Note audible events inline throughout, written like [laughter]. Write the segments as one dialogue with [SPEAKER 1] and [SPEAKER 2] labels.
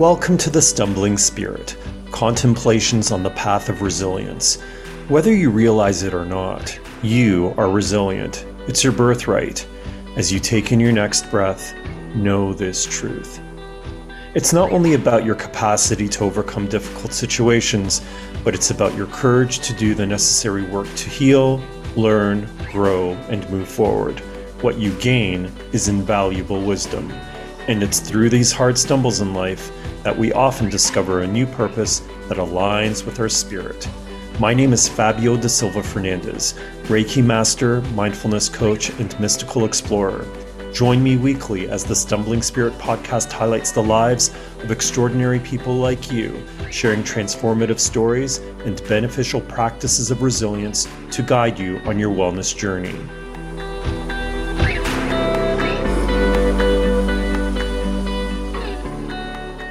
[SPEAKER 1] Welcome to the Stumbling Spirit Contemplations on the Path of Resilience. Whether you realize it or not, you are resilient. It's your birthright. As you take in your next breath, know this truth. It's not only about your capacity to overcome difficult situations, but it's about your courage to do the necessary work to heal, learn, grow, and move forward. What you gain is invaluable wisdom. And it's through these hard stumbles in life that we often discover a new purpose that aligns with our spirit. My name is Fabio da Silva Fernandez, Reiki Master, Mindfulness Coach, and Mystical Explorer. Join me weekly as the Stumbling Spirit podcast highlights the lives of extraordinary people like you, sharing transformative stories and beneficial practices of resilience to guide you on your wellness journey.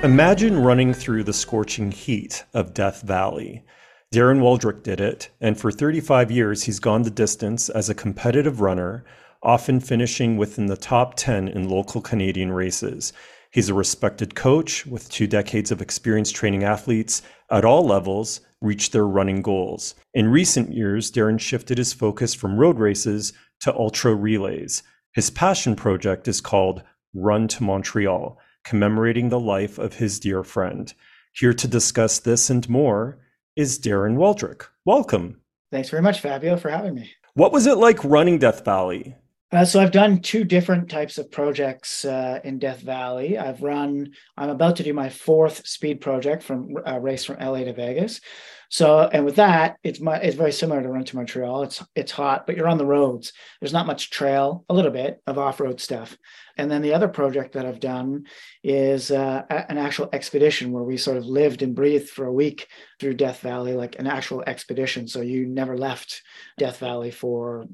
[SPEAKER 1] Imagine running through the scorching heat of Death Valley. Darren Weldrick did it, and for 35 years he's gone the distance as a competitive runner, often finishing within the top 10 in local Canadian races. He's a respected coach with two decades of experience training athletes at all levels reach their running goals. In recent years, Darren shifted his focus from road races to ultra relays. His passion project is called Run to Montreal commemorating the life of his dear friend. Here to discuss this and more is Darren Weldrick. Welcome.
[SPEAKER 2] Thanks very much, Fabio, for having me.
[SPEAKER 1] What was it like running Death Valley?
[SPEAKER 2] Uh, so I've done two different types of projects uh, in Death Valley. I've run. I'm about to do my fourth speed project from a uh, race from LA to Vegas. So and with that, it's my it's very similar to Run to Montreal. It's it's hot, but you're on the roads. There's not much trail, a little bit of off road stuff. And then the other project that I've done is uh, an actual expedition where we sort of lived and breathed for a week through Death Valley, like an actual expedition. So you never left Death Valley for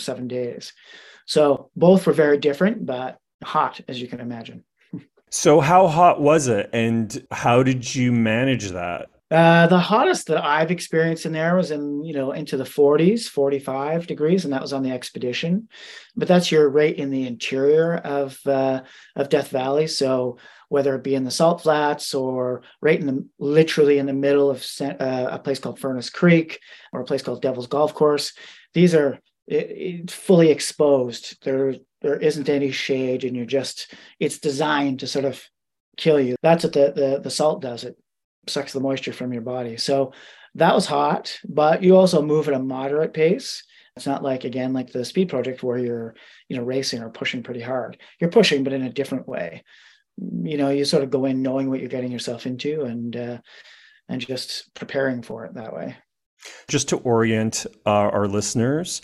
[SPEAKER 2] seven days. So both were very different, but hot, as you can imagine.
[SPEAKER 1] So, how hot was it, and how did you manage that?
[SPEAKER 2] Uh, the hottest that I've experienced in there was in, you know, into the 40s, 45 degrees, and that was on the expedition. But that's your rate in the interior of uh, of Death Valley. So whether it be in the Salt Flats or right in the literally in the middle of uh, a place called Furnace Creek or a place called Devil's Golf Course, these are it, it fully exposed. There there isn't any shade, and you're just it's designed to sort of kill you. That's what the the, the salt does. It sucks the moisture from your body. So that was hot, but you also move at a moderate pace. It's not like again like the speed project where you're you know racing or pushing pretty hard. You're pushing, but in a different way. You know, you sort of go in knowing what you're getting yourself into and uh, and just preparing for it that way.
[SPEAKER 1] Just to orient uh, our listeners,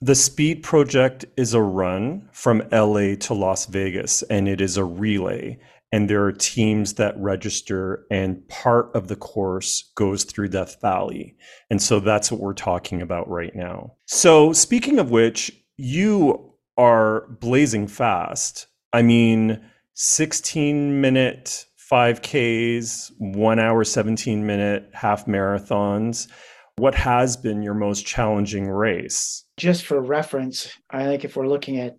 [SPEAKER 1] the Speed Project is a run from LA to Las Vegas, and it is a relay and there are teams that register and part of the course goes through death valley. And so that's what we're talking about right now. So speaking of which you are blazing fast. I mean 16 minute 5ks 1 hour 17 minute half marathons. What has been your most challenging race?
[SPEAKER 2] Just for reference i think if we're looking at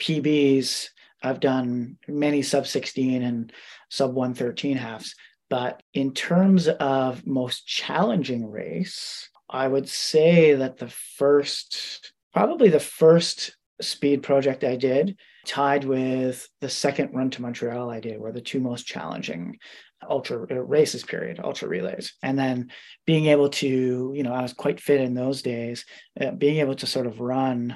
[SPEAKER 2] pbs I've done many sub 16 and sub 113 halves. But in terms of most challenging race, I would say that the first, probably the first speed project I did, tied with the second run to Montreal I did, were the two most challenging ultra uh, races period ultra relays and then being able to you know i was quite fit in those days uh, being able to sort of run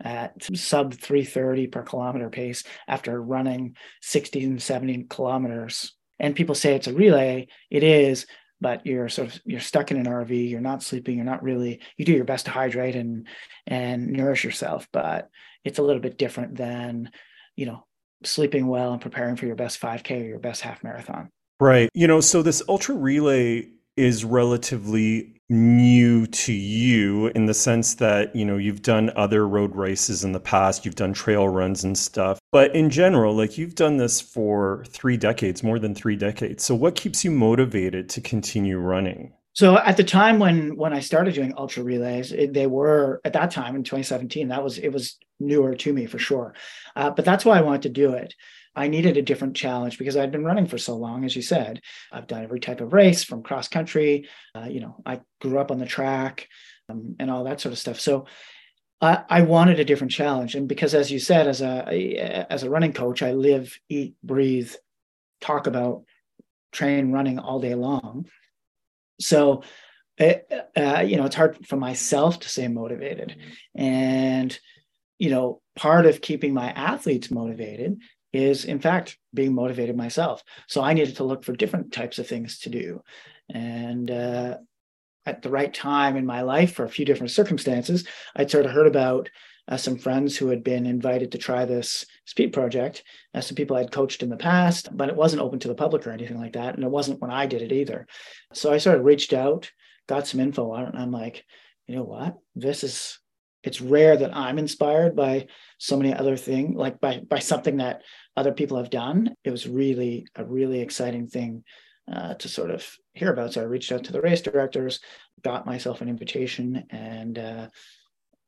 [SPEAKER 2] at sub 330 per kilometer pace after running 16 17 kilometers. And people say it's a relay. It is but you're sort of you're stuck in an rv you're not sleeping. You're not really you do your best to hydrate and and nourish yourself but it's a little bit different than you know sleeping well and preparing for your best 5k or your best half marathon.
[SPEAKER 1] Right. You know so this ultra relay is relatively new to you in the sense that you know you've done other road races in the past you've done trail runs and stuff. But in general like you've done this for 3 decades more than 3 decades. So what keeps you motivated to continue running?
[SPEAKER 2] So at the time when when I started doing ultra relays, it, they were at that time in 2017. That was it was newer to me for sure, uh, but that's why I wanted to do it I needed a different challenge because I'd been running for so long, as you said. I've done every type of race from cross country. Uh, you know, I grew up on the track um, and all that sort of stuff. So I, I, wanted a different challenge, and because, as you said, as a as a running coach, I live, eat, breathe, talk about, train running all day long. So, it, uh, you know, it's hard for myself to stay motivated, and you know, part of keeping my athletes motivated is in fact being motivated myself. So i needed to look for different types of things to do. And uh, at the right time in my life for a few different circumstances i'd sort of heard about uh, some friends who had been invited to try this speed project uh, some people i'd coached in the past but it wasn't open to the public or anything like that and it wasn't when i did it either. So i sort of reached out got some info on it and i'm like you know what? This is it's rare that I'm inspired by so many other things, like by by something that other people have done. It was really a really exciting thing uh, to sort of hear about. So I reached out to the race directors, got myself an invitation, and uh,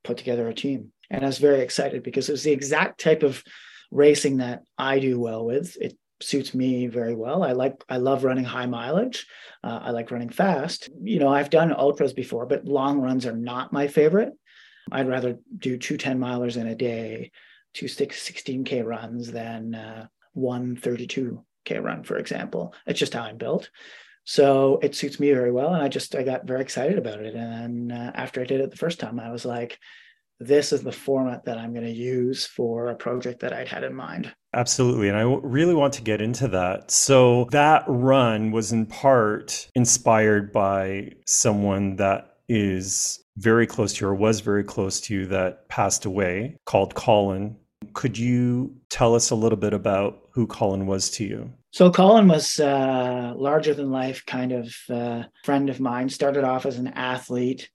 [SPEAKER 2] put together a team. And I was very excited because it was the exact type of racing that I do well with. It suits me very well. I like I love running high mileage. Uh, I like running fast. You know, I've done ultras before, but long runs are not my favorite. I'd rather do two 10 milers in a day, two 16K runs than uh, one 32K run, for example. It's just how I'm built. So it suits me very well. And I just, I got very excited about it. And uh, after I did it the first time, I was like, this is the format that I'm going to use for a project that I'd had in mind.
[SPEAKER 1] Absolutely. And I really want to get into that. So that run was in part inspired by someone that is very close to or was very close to you that passed away called Colin. Could you tell us a little bit about who Colin was to you?
[SPEAKER 2] So Colin was a uh, larger than life kind of uh, friend of mine. Started off as an athlete,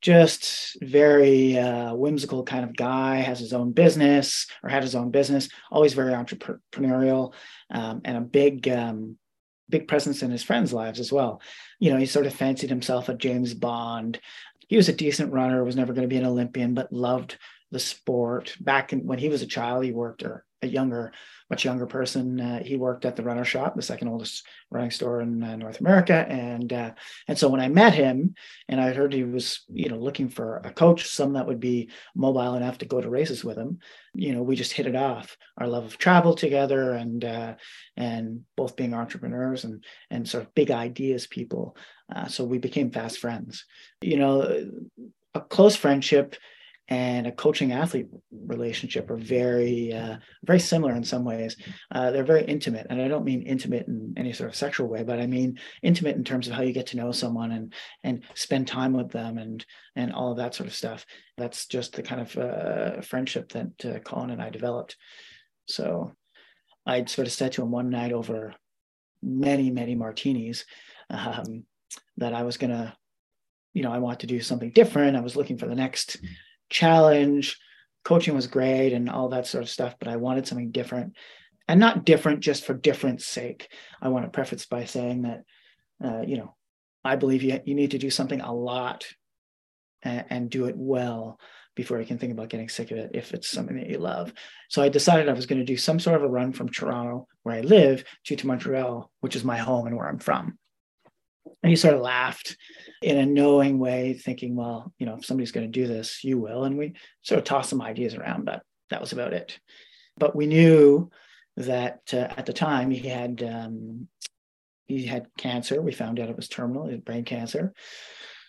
[SPEAKER 2] just very uh, whimsical kind of guy. Has his own business or had his own business. Always very entrepreneurial um, and a big um, big presence in his friends' lives as well. You know, he sort of fancied himself a James Bond, he was a decent runner, was never going to be an Olympian, but loved the sport. Back in, when he was a child, he worked, or a younger, much younger person, uh, he worked at the Runner Shop, the second oldest running store in uh, North America. And uh, and so when I met him, and I heard he was, you know, looking for a coach, some that would be mobile enough to go to races with him, you know, we just hit it off. Our love of travel together, and uh, and both being entrepreneurs and and sort of big ideas people. Uh, so we became fast friends. You know, a close friendship and a coaching athlete relationship are very uh, very similar in some ways. Uh, they're very intimate and i don't mean intimate in any sort of sexual way but i mean intimate in terms of how you get to know someone and and spend time with them and and all of that sort of stuff. That's just the kind of uh, friendship that uh, colin and i developed. So i'd sort of said to him one night over many many martinis um, that I was to, you know, I want to do something different. I was looking for the next challenge. Coaching was great and all that sort of stuff, but I wanted something different and not different just for difference sake. I want to preface by saying that, uh, you know, I believe you, you need to do something a lot and, and do it well before you can think about getting sick of it if it's something that you love. So I decided I was going to do some sort of a run from Toronto, where I live, to, to Montreal, which is my home and where I'm from. And he sort of laughed in a knowing way, thinking, well, you know, if somebody's going to do this, you will. And we sort of tossed some ideas around, but that was about it. But we knew that uh, at the time he had um, he had cancer. We found out it was terminal, brain cancer.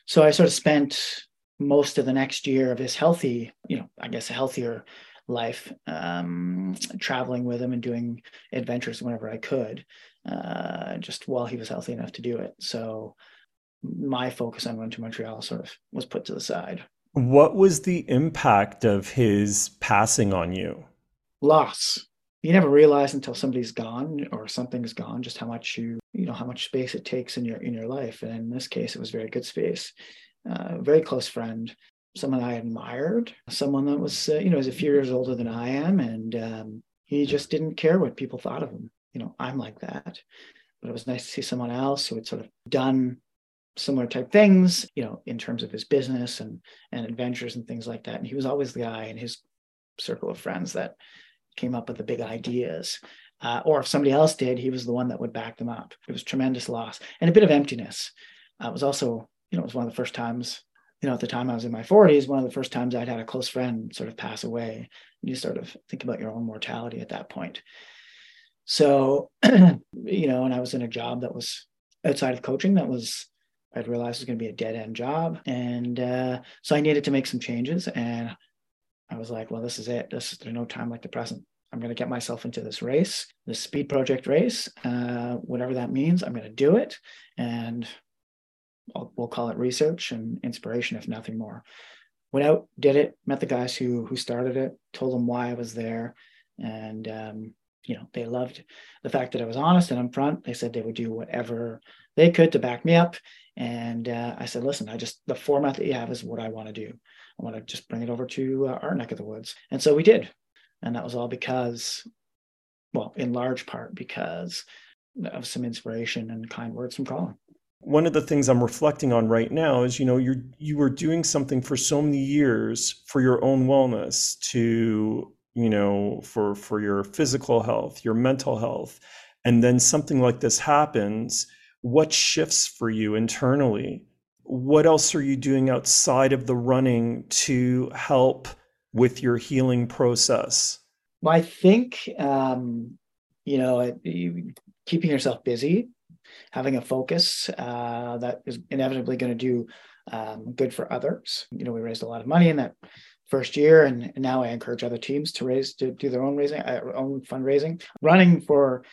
[SPEAKER 2] So I sort of spent most of the next year of his healthy, you know, I guess a healthier life, um, traveling with him and doing adventures whenever I could, uh, just while he was healthy enough to do it. So my focus on Run to Montreal sort of was put to the side.
[SPEAKER 1] What was the impact of his passing on you?
[SPEAKER 2] Loss. You never realize until somebody's gone or something's gone just how much you you know how much space it takes in your in your life. And in this case, it was very good space. Uh, very close friend, someone I admired, someone that was, uh, you know, was a few years older than I am. And um, he just didn't care what people thought of him. You know, I'm like that. But it was nice to see someone else who had sort of done similar type things, you know, in terms of his business and and adventures and things like that. And he was always the guy in his circle of friends that came up with the big ideas. Uh, or if somebody else did, he was the one that would back them up. It was tremendous loss and a bit of emptiness. Uh, it was also, you know, it was one of the first times, you know, at the time I was in my 40s, one of the first times I'd had a close friend sort of pass away. You sort of think about your own mortality at that point. So, [clears throat] you know, and I was in a job that was outside of coaching that was I'd realized it was going to be a dead end job. And uh, so I needed to make some changes. And I was like, well, this is it. This, there's no time like the present. I'm going to get myself into this race, this speed project race, uh, whatever that means. I'm going to do it. And I'll, we'll call it research and inspiration, if nothing more. Went out, did it, met the guys who who started it, told them why I was there, and um, you know they loved the fact that I was honest and upfront. They said they would do whatever they could to back me up, and uh, I said, listen, I just, the format that you have is what I want to do. I want to just bring it over to uh, our neck of the woods. And so we did. And that was all because, well, in large part because of some inspiration and kind words from Colin.
[SPEAKER 1] One of the things I'm reflecting on right now is, you know, you're you were doing something for so many years for your own wellness, to you know, for for your physical health, your mental health, and then something like this happens what shifts for you internally? What else are you doing outside of the running to help with your healing process?
[SPEAKER 2] I think, um, you know, keeping yourself busy, having a focus uh, that is inevitably going to do um, good for others. You know, we raised a lot of money in that first year, and, now I encourage other teams to raise to do their own raising, uh, own fundraising. Running for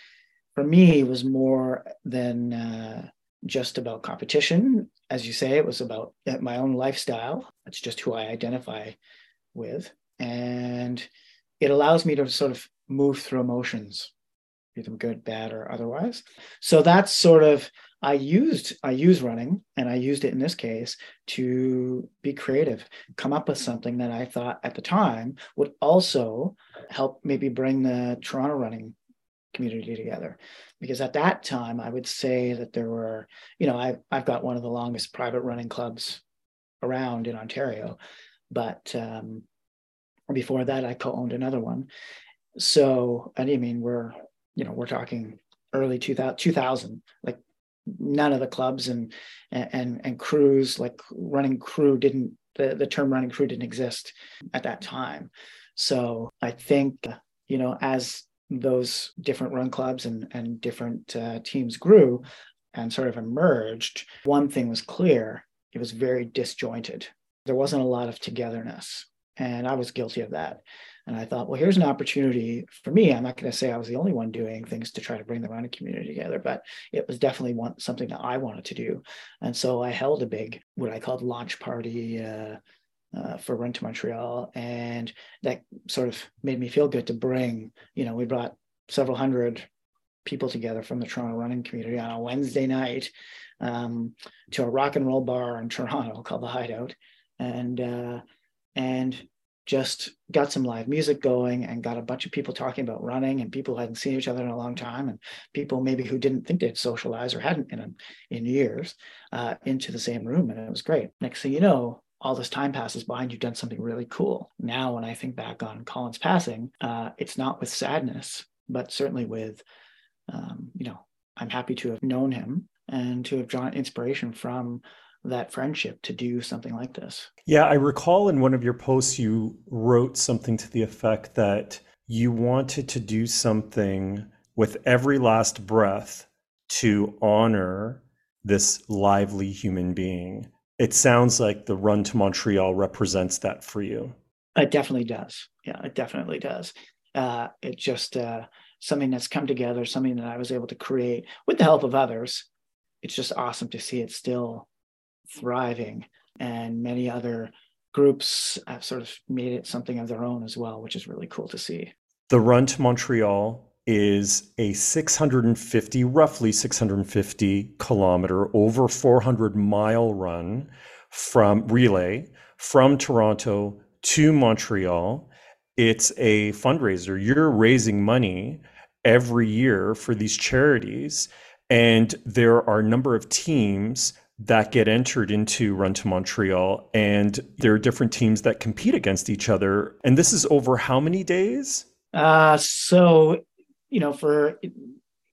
[SPEAKER 2] for me was more than uh, just about competition. As you say, it was about my own lifestyle. It's just who I identify with. And it allows me to sort of move through emotions, be them good, bad, or otherwise. So that's sort of I used I use running and I used it in this case to be creative, come up with something that I thought at the time would also help maybe bring the Toronto running community together. Because at that time i would say that there were you know I, i've got one of the longest private running clubs around in ontario but um, before that i co-owned another one. So i mean we're you know we're talking early 2000, 2000 like none of the clubs and and and crews like running crew didn't the, the term running crew didn't exist at that time so i think you know as those different run clubs and, and different uh, teams grew and sort of emerged, one thing was clear it was very disjointed. There wasn't a lot of togetherness. And I was guilty of that. And I thought, well, here's an opportunity for me. I'm not going to say I was the only one doing things to try to bring the running community together, but it was definitely one, something that I wanted to do. And so I held a big, what I called launch party uh, uh, for Run to Montreal, and that sort of made me feel good to bring. You know, we brought several hundred people together from the Toronto running community on a Wednesday night um, to a rock and roll bar in [laughs] Toronto called the Hideout, and uh, and just got some live music going and got a bunch of people talking about running and people who hadn't seen each other in a long time and people maybe who didn't think they'd socialize or hadn't in in years uh, into the same room and it was great. Next thing you know, all this time passes by and you've done something really cool. Now, when I think back on Colin's passing, uh, it's not with sadness, but certainly with, um, you know, I'm happy to have known him and to have drawn inspiration from that friendship to do something like this.
[SPEAKER 1] Yeah, I recall in one of your posts you wrote something to the effect that you wanted to do something with every last breath to honor this lively human being it sounds like the run to Montreal represents that for you.
[SPEAKER 2] It definitely does. Yeah, it definitely does. Uh, it just uh, something that's come together, something that I was able to create with the help of others. It's just awesome to see it still thriving, and many other groups have sort of made it something of their own as well, which is really cool to see.
[SPEAKER 1] The Run to Montreal is a 650, roughly 650 kilometer, over 400 mile run from relay from Toronto to Montreal. It's a fundraiser. You're raising money every year for these charities. And there are a number of teams that get entered into Run to Montreal, and there are different teams that compete against each other. And this is over how many days?
[SPEAKER 2] Uh, so you know, for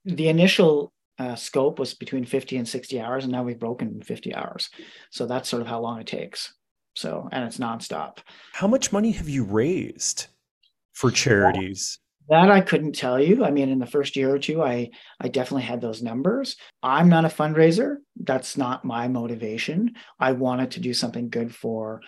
[SPEAKER 2] the initial uh, scope was between 50 and 60 hours, and now we've broken 50 hours. So that's sort of how long it takes. So, and it's nonstop.
[SPEAKER 1] How much money have you raised for charities?
[SPEAKER 2] That I couldn't tell you. I mean, in the first year or two, I I definitely had those numbers. I'm not a fundraiser. That's not my motivation. I wanted to do something good for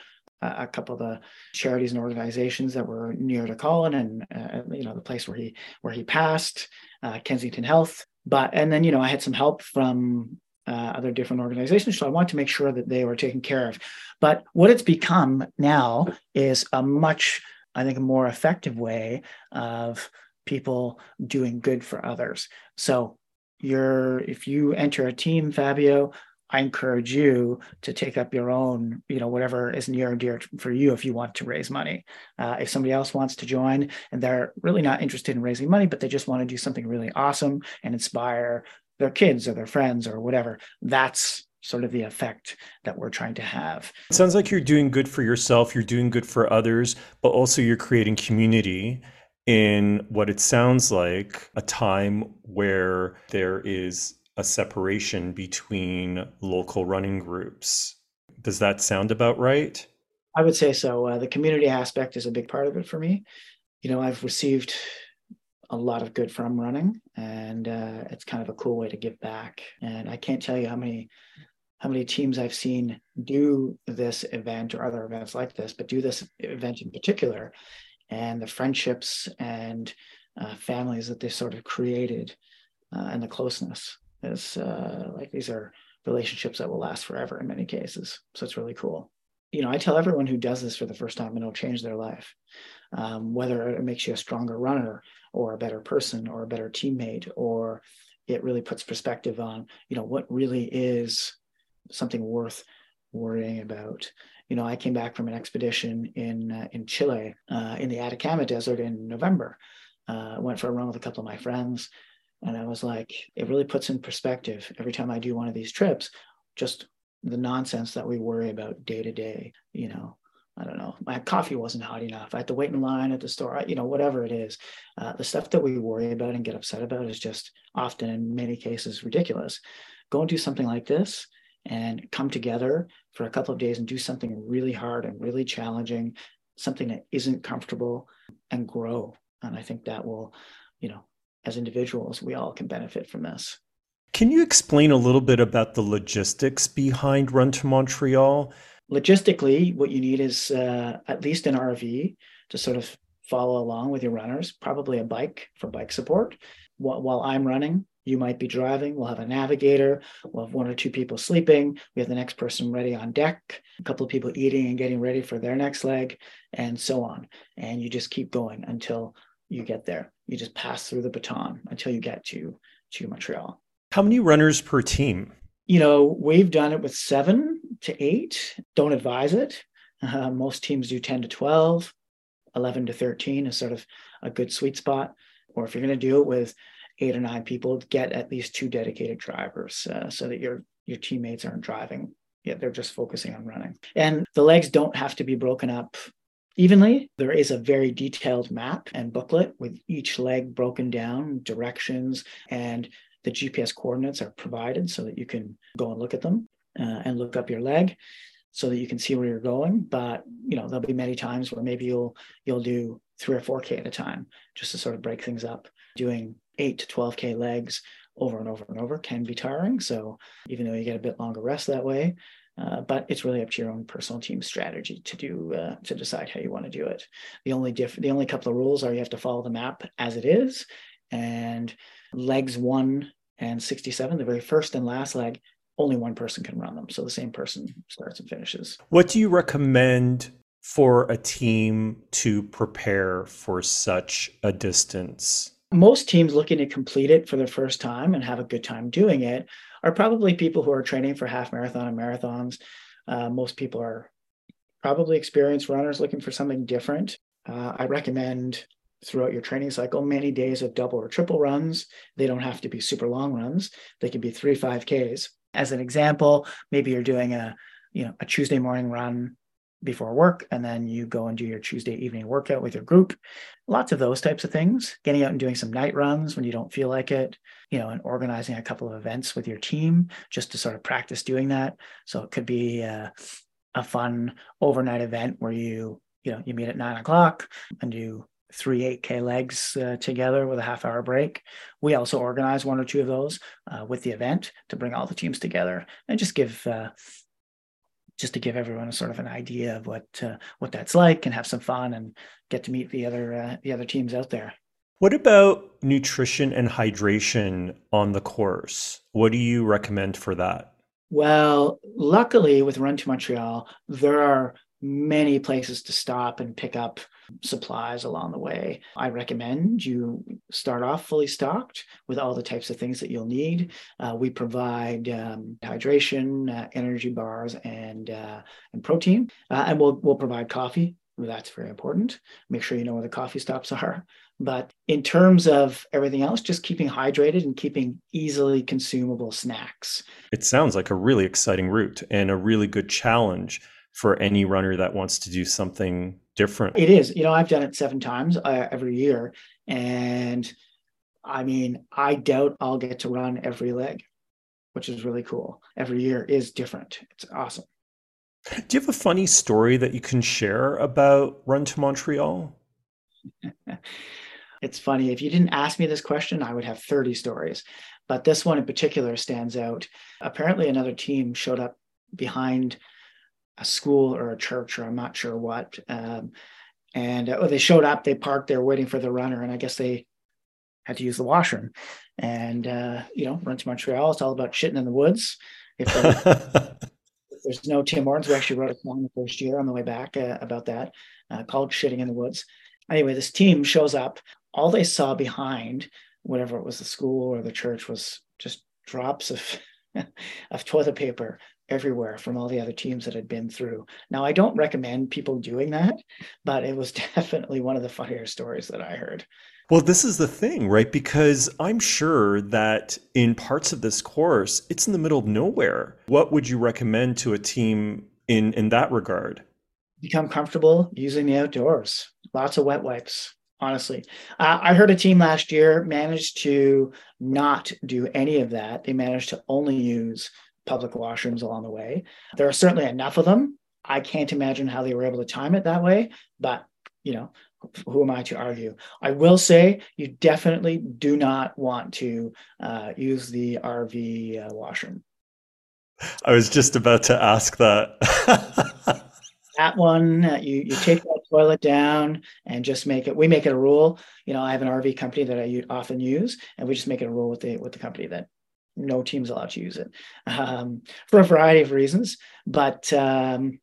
[SPEAKER 2] a couple of the charities and organizations that were near to Colin and uh, you know the place where he where he passed, uh, Kensington Health. But and then you know I had some help from uh, other different organizations, so I want to make sure that they were taken care of. But what it's become now is a much I think a more effective way of people doing good for others. So you're if you enter a team, Fabio, I encourage you to take up your own, you know, whatever is near and dear for you if you want to raise money. Uh, if somebody else wants to join and they're really not interested in raising money, but they just want to do something really awesome and inspire their kids or their friends or whatever, that's sort of the effect that we're trying to have.
[SPEAKER 1] It sounds like you're doing good for yourself, you're doing good for others, but also you're creating community in what it sounds like a time where there is a separation between local running groups. Does that sound about right?
[SPEAKER 2] I would say so. Uh, the community aspect is a big part of it for me. You know, I've received a lot of good from running, and uh, it's kind of a cool way to give back. And I can't tell you how many how many teams I've seen do this event or other events like this, but do this event in particular, and the friendships and uh, families that they sort of created, uh, and the closeness is uh, like these are relationships that will last forever in many cases. So it's really cool. You know, I tell everyone who does this for the first time, it'll change their life. Um, whether it makes you a stronger runner or a better person or a better teammate, or it really puts perspective on, you know, what really is something worth worrying about. You know, I came back from an expedition in uh, in Chile, uh, in the Atacama Desert in November. Uh, went for a run with a couple of my friends. And I was like, it really puts in perspective every time I do one of these trips, just the nonsense that we worry about day to day. You know, I don't know, my coffee wasn't hot enough. I had to wait in line at the store, you know, whatever it is. Uh, the stuff that we worry about and get upset about is just often, in many cases, ridiculous. Go and do something like this and come together for a couple of days and do something really hard and really challenging, something that isn't comfortable and grow. And I think that will, you know, as individuals, we all can benefit from this.
[SPEAKER 1] Can you explain a little bit about the logistics behind Run to Montreal?
[SPEAKER 2] Logistically, what you need is uh, at least an RV to sort of follow along with your runners, probably a bike for bike support. While I'm running, you might be driving. We'll have a navigator. We'll have one or two people sleeping. We have the next person ready on deck, a couple of people eating and getting ready for their next leg, and so on. And you just keep going until you get there. You just pass through the baton until you get to to Montreal.
[SPEAKER 1] How many runners per team?
[SPEAKER 2] You know, we've done it with seven to eight. Don't advise it. Uh, most teams do 10 to 12. 11 to 13 is sort of a good sweet spot. Or if you're going to do it with eight or nine people, get at least two dedicated drivers uh, so that your your teammates aren't driving. Yeah, they're just focusing on running. And the legs don't have to be broken up evenly. There is a very detailed map and booklet with each leg broken down, directions, and the GPS coordinates are provided so that you can go and look at them uh, and look up your leg so that you can see where you're going. But you know, there'll be many times where maybe you'll you'll do three or four K at a time just to sort of break things up. Doing eight to 12 K legs over and over and over can be tiring. So even though you get a bit longer rest that way, uh, but it's really up to your own personal team strategy to do uh, to decide how you want to do it. The only diff- the only couple of rules are you have to follow the map as it is, and legs one and 67, the very first and last leg, only one person can run them. So the same person starts and finishes.
[SPEAKER 1] What do you recommend for a team to prepare for such a distance?
[SPEAKER 2] Most teams looking to complete it for the first time and have a good time doing it are probably people who are training for half marathon and marathons. Uh, most people are probably experienced runners looking for something different. Uh, I recommend throughout your training cycle many days of double or triple runs. They don't have to be super long runs. They can be three 5Ks. As an example, maybe you're doing a you know a Tuesday morning run before work and then you go and do your Tuesday evening workout with your group. Lots of those types of things. Getting out and doing some night runs when you don't feel like it, you know, and organizing a couple of events with your team just to sort of practice doing that. So it could be a, a fun overnight event where you, you know, you meet at nine o'clock and do three 8K legs uh, together with a half hour break. We also organize one or two of those uh, with the event to bring all the teams together and just give uh, just to give everyone a sort of an idea of what uh, what that's like and have some fun and get to meet the other uh, the other teams out there.
[SPEAKER 1] What about nutrition and hydration on the course? What do you recommend for that?
[SPEAKER 2] Well, luckily with Run to Montreal, there are many places to stop and pick up supplies along the way. I recommend you start off fully stocked with all the types of things that you'll need. Uh, we provide um, hydration, uh, energy bars, and uh, and protein, uh, and we'll we'll provide coffee. That's very important. Make sure you know where the coffee stops [laughs] are. But in terms of everything else, just keeping hydrated and keeping easily consumable snacks.
[SPEAKER 1] It sounds like a really exciting route and a really good challenge for any runner that wants to do something different.
[SPEAKER 2] It is. You know, I've done it seven times uh, every year. And I mean, I doubt I'll get to run every leg, which is really cool. Every year is different. It's awesome.
[SPEAKER 1] Do you have a funny story that you can share about Run to Montreal? [laughs]
[SPEAKER 2] it's funny. If you didn't ask me this question, I would have 30 stories. But this one in particular stands out. Apparently, another team showed up behind a school or a church or I'm not sure what. Um, and uh, they showed up, they parked there waiting for the runner, and I guess they had to use the washroom. And uh, you know, run to Montreal, it's all about shitting in the woods. If, [laughs] if there's no Tim Hortons, we actually wrote a song the first year on the way back uh, about that, uh, called "Shitting in the Woods." Anyway, this team shows up. All they saw behind whatever it was, the school or the church, was just drops of [laughs] of toilet paper everywhere from all the other teams that had been through. Now, I don't recommend people doing that, but it was [laughs] definitely one of the funnier stories that I heard.
[SPEAKER 1] Well, this is the thing, right? Because I'm sure that in parts of this course, it's in the middle of nowhere. What would you recommend to a team in in that regard?
[SPEAKER 2] Become comfortable using the outdoors. Lots of wet wipes. Honestly, uh, I heard a team last year managed to not do any of that. They managed to only use public washrooms along the way. There are certainly enough of them. I can't imagine how they were able to time it that way, but you know, who am I to argue? I will say you definitely do not want to uh, use the RV uh, washroom.
[SPEAKER 1] I was just about to ask that. [laughs]
[SPEAKER 2] that one, uh, you you take that toilet down and just make it. We make it a rule. You know, I have an RV company that I often use, and we just make it a rule with the with the company that no team's allowed to use it um, for a variety of reasons. But um,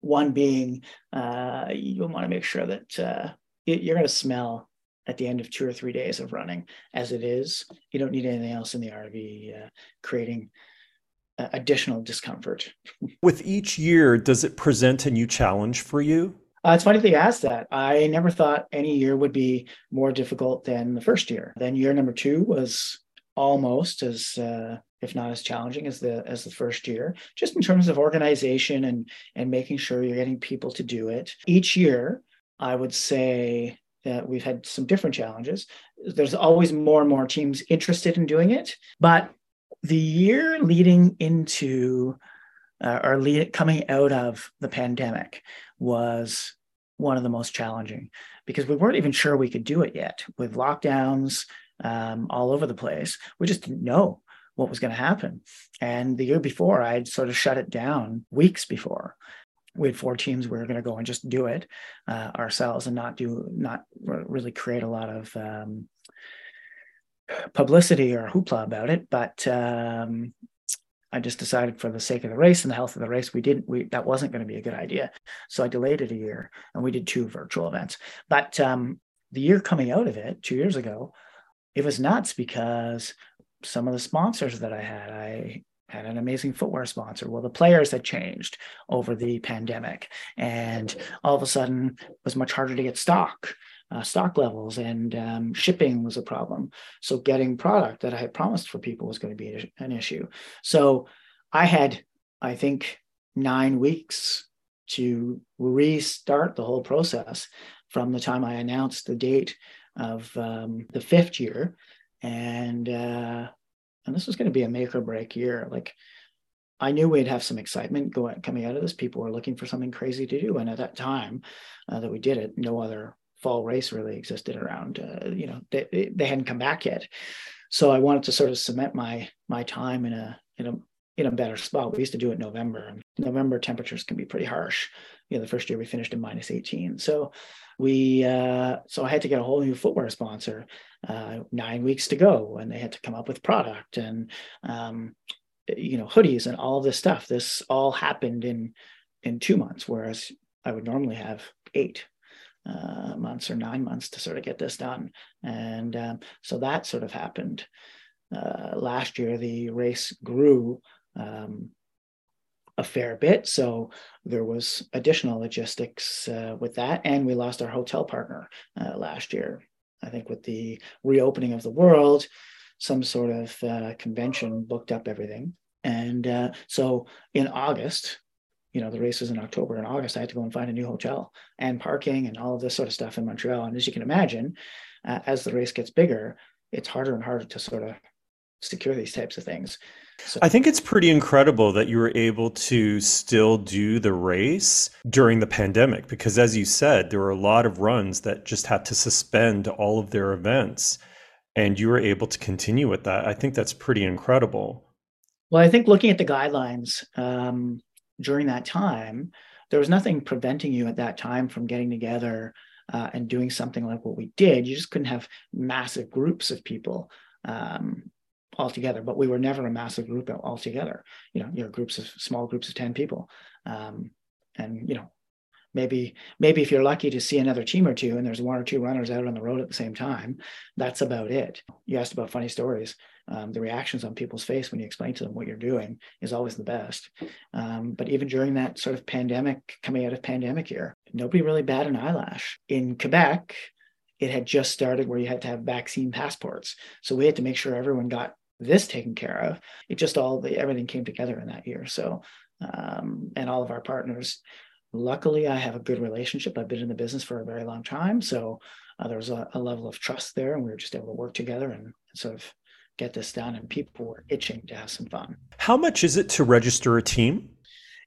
[SPEAKER 2] one being, uh, you want to make sure that uh, you're going to smell at the end of two or three days of running as it is. You don't need anything else in the RV uh, creating uh, additional discomfort.
[SPEAKER 1] With each year, does it present a new challenge for you?
[SPEAKER 2] Uh, it's funny that you asked that. I never thought any year would be more difficult than the first year. Then year number two was almost as uh, if not as challenging as the as the first year just in terms of organization and and making sure you're getting people to do it. Each year i would say that we've had some different challenges. There's always more and more teams interested in doing it but the year leading into uh, or lead, coming out of the pandemic was one of the most challenging because we weren't even sure we could do it yet with lockdowns um, all over the place. We just didn't know what was going to happen. And the year before, I'd sort of shut it down weeks before. We had four teams. We were going to go and just do it uh, ourselves and not do, not really create a lot of um, publicity or hoopla about it. But um, I just decided for the sake of the race and the health of the race, we didn't, we, that wasn't going to be a good idea. So I delayed it a year and we did two virtual events. But um, the year coming out of it, two years ago, it was nuts because some of the sponsors that I had, I had an amazing footwear sponsor. Well, the players had changed over the pandemic, and all of a sudden it was much harder to get stock. Uh, stock levels and um, shipping was a problem. So getting product that I had promised for people was going to be an issue. So I had, I think, nine weeks to restart the whole process from the time I announced the date of um, the fifth year, and uh, and this was going to be a make or break year. Like I knew we'd have some excitement going coming out of this. People were looking for something crazy to do, and at that time uh, that we did it, no other fall race really existed around. Uh, you know, they they hadn't come back yet, so I wanted to sort of cement my my time in a in a in a better spot. We used to do it in November, and November temperatures can be pretty harsh. You know, the first year we finished in minus 18. So we uh, so I had to get a whole new footwear sponsor. Uh, nine weeks to go, and they had to come up with product and um, you know hoodies and all this stuff. This all happened in in two months, whereas I would normally have eight uh, months or nine months to sort of get this done. And um, so that sort of happened. Uh, last year, the race grew um, a fair bit. So there was additional logistics uh, with that. And we lost our hotel partner uh, last year. I think with the reopening of the world, some sort of uh, convention booked up everything. And uh, so in August, you know, the race was in October and August, I had to go and find a new hotel and parking and all of this sort of stuff in Montreal. And as you can imagine, uh, as the race gets bigger, it's harder and harder to sort of secure these types of things.
[SPEAKER 1] So, I think it's pretty incredible that you were able to still do the race during the pandemic because, as you said, there were a lot of runs that just had to suspend all of their events, and you were able to continue with that. I think that's pretty incredible.
[SPEAKER 2] Well, I think looking at the guidelines um, during that time, there was nothing preventing you at that time from getting together uh, and doing something like what we did. You just couldn't have massive groups of people. Um, altogether, but we were never a massive group altogether. You know, you're groups of small groups of 10 people. Um, and, you know, maybe, maybe if you're lucky to see another team or two and there's one or two runners out on the road at the same time, that's about it. You asked about funny stories. Um, the reactions on people's face when you explain to them what you're doing is always the best. Um, but even during that sort of pandemic, coming out of pandemic year, nobody really bat an eyelash. In Quebec, it had just started where you had to have vaccine passports. So we had to make sure everyone got this taken care of. It just all the everything came together in that year. So um, and all of our partners. Luckily, I have a good relationship. I've been in the business for a very long time, so uh, there was a, a, level of trust there, and we were just able to work together and, and sort of get this done. And people were itching to have some fun.
[SPEAKER 1] How much is it to register a team?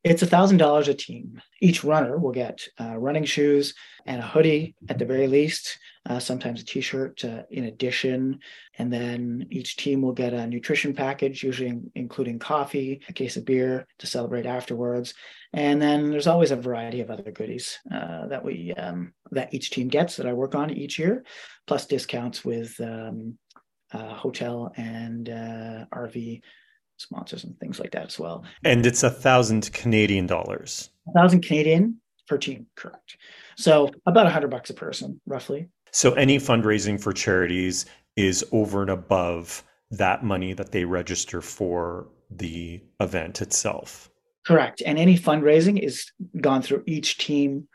[SPEAKER 2] It's a thousand dollars a team. Each runner will get uh, running shoes and a hoodie at the very least, uh, sometimes a T-shirt uh, in addition, and then each team will get a nutrition package, usually in- including coffee, a case of beer to celebrate afterwards, and then there's always a variety of other goodies uh, that we um, that each team gets that I work on each year, plus discounts with um, uh, hotel and uh, RV sponsors and things like that as well.
[SPEAKER 1] And it's a thousand Canadian dollars.
[SPEAKER 2] A thousand Canadian per team, correct. So about a hundred bucks a person, roughly.
[SPEAKER 1] So any fundraising for charities is over and above that money that they register for the event itself.
[SPEAKER 2] Correct. And any fundraising is gone through each team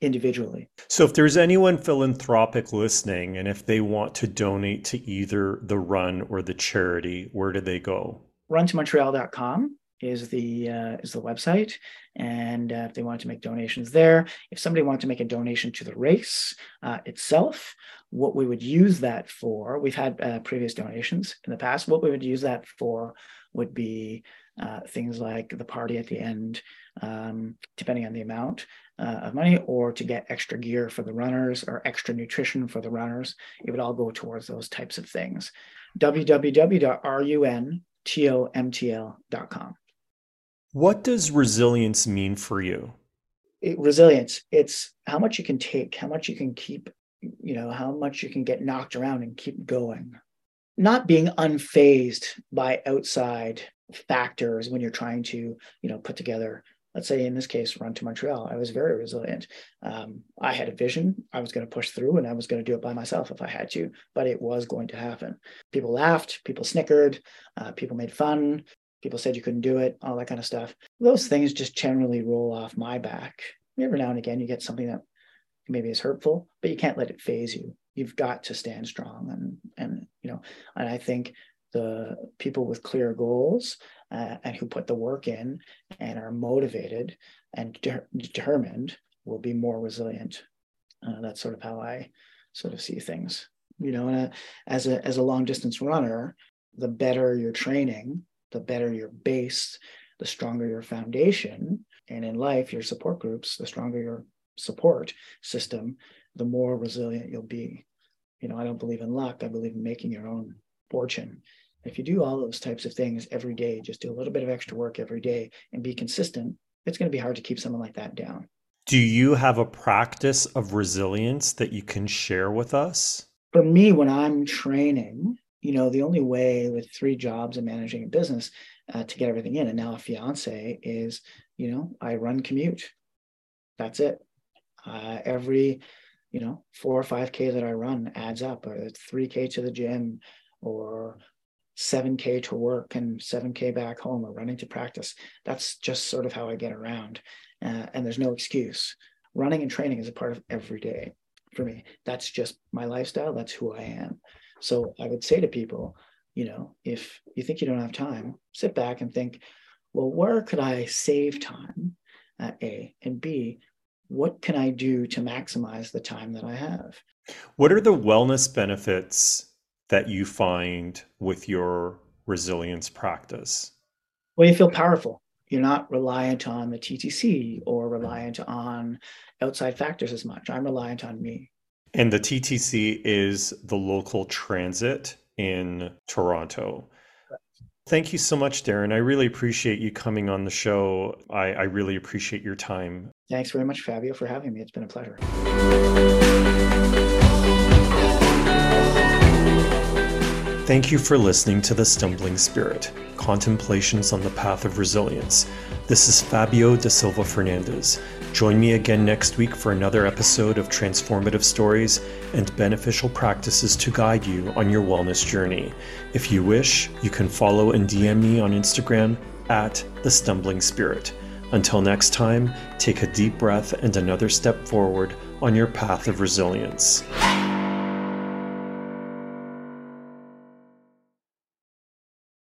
[SPEAKER 2] individually.
[SPEAKER 1] So if there's anyone philanthropic listening and if they want to donate to either the run or the charity, where do they go?
[SPEAKER 2] runtomontreal.com is the uh, is the website. And uh, if they want to make donations there if somebody wanted to make a donation to the race uh, itself what we would use that for we've had uh, previous donations in the past. What we would use that for would be uh, things like the party at the end um, depending on the amount uh, of money or to get extra gear for the runners or extra nutrition for the runners. It would all go towards those types of things. Www.run tomtl.com.
[SPEAKER 1] What does resilience mean for you?
[SPEAKER 2] It, resilience, it's how much you can take, how much you can keep, you know, how much you can get knocked around and keep going. Not being unfazed by outside factors when you're trying to, you know, put together let's say in this case, run to Montreal, I was very resilient. Um, I had a vision. I was going to push through and I was going to do it by myself if I had to, but it was going to happen. People laughed, people snickered, uh, people made fun, people said you couldn't do it, all that kind of stuff. Those things just generally roll off my back. Every now and again, you get something that maybe is hurtful, but you can't let it phase you. You've got to stand strong. And, and, you know, and I think the people with clear goals uh, and who put the work in and are motivated and de- determined will be more resilient. Uh, that's sort of how I sort of see things. You know, and, uh, as a as a long distance runner, the better your training, the better your base, the stronger your foundation, and in life, your support groups, the stronger your support system, the more resilient you'll be. You know, I don't believe in luck. I believe in making your own fortune. If you do all those types of things every day, just do a little bit of extra work every day and be consistent, it's going to be hard to keep someone like that down.
[SPEAKER 1] Do you have a practice of resilience that you can share with us?
[SPEAKER 2] For me, when I'm training, you know, the only way with three jobs and managing a business uh, to get everything in, and now a fiance, is, you know, I run commute. That's it. Uh, every, you know, four or 5K that I run adds up, or 3K to the gym, or 7K to work and 7K back home or running to practice. That's just sort of how I get around. Uh, and there's no excuse. Running and training is a part of every day for me. That's just my lifestyle. That's who I am. So I would say to people, you know, if you think you don't have time, sit back and think, well, where could I save time? Uh, a and B, what can I do to maximize the time that I have?
[SPEAKER 1] What are the wellness benefits that you find with your resilience practice?
[SPEAKER 2] Well, you feel powerful. You're not reliant on the TTC or reliant on outside factors as much. I'm reliant on me.
[SPEAKER 1] And the TTC is the local transit in Toronto. Thank you so much, Darren. I really appreciate you coming on the show. I, I really appreciate your time.
[SPEAKER 2] Thanks very much, Fabio, for having me. It's been a pleasure.
[SPEAKER 1] Thank you for listening to The Stumbling Spirit Contemplations on the Path of Resilience. This is Fabio da Silva Fernandez. Join me again next week for another episode of transformative stories and beneficial practices to guide you on your wellness journey. If you wish, you can follow and DM me on Instagram at The Stumbling Spirit. Until next time, take a deep breath and another step forward on your path of resilience.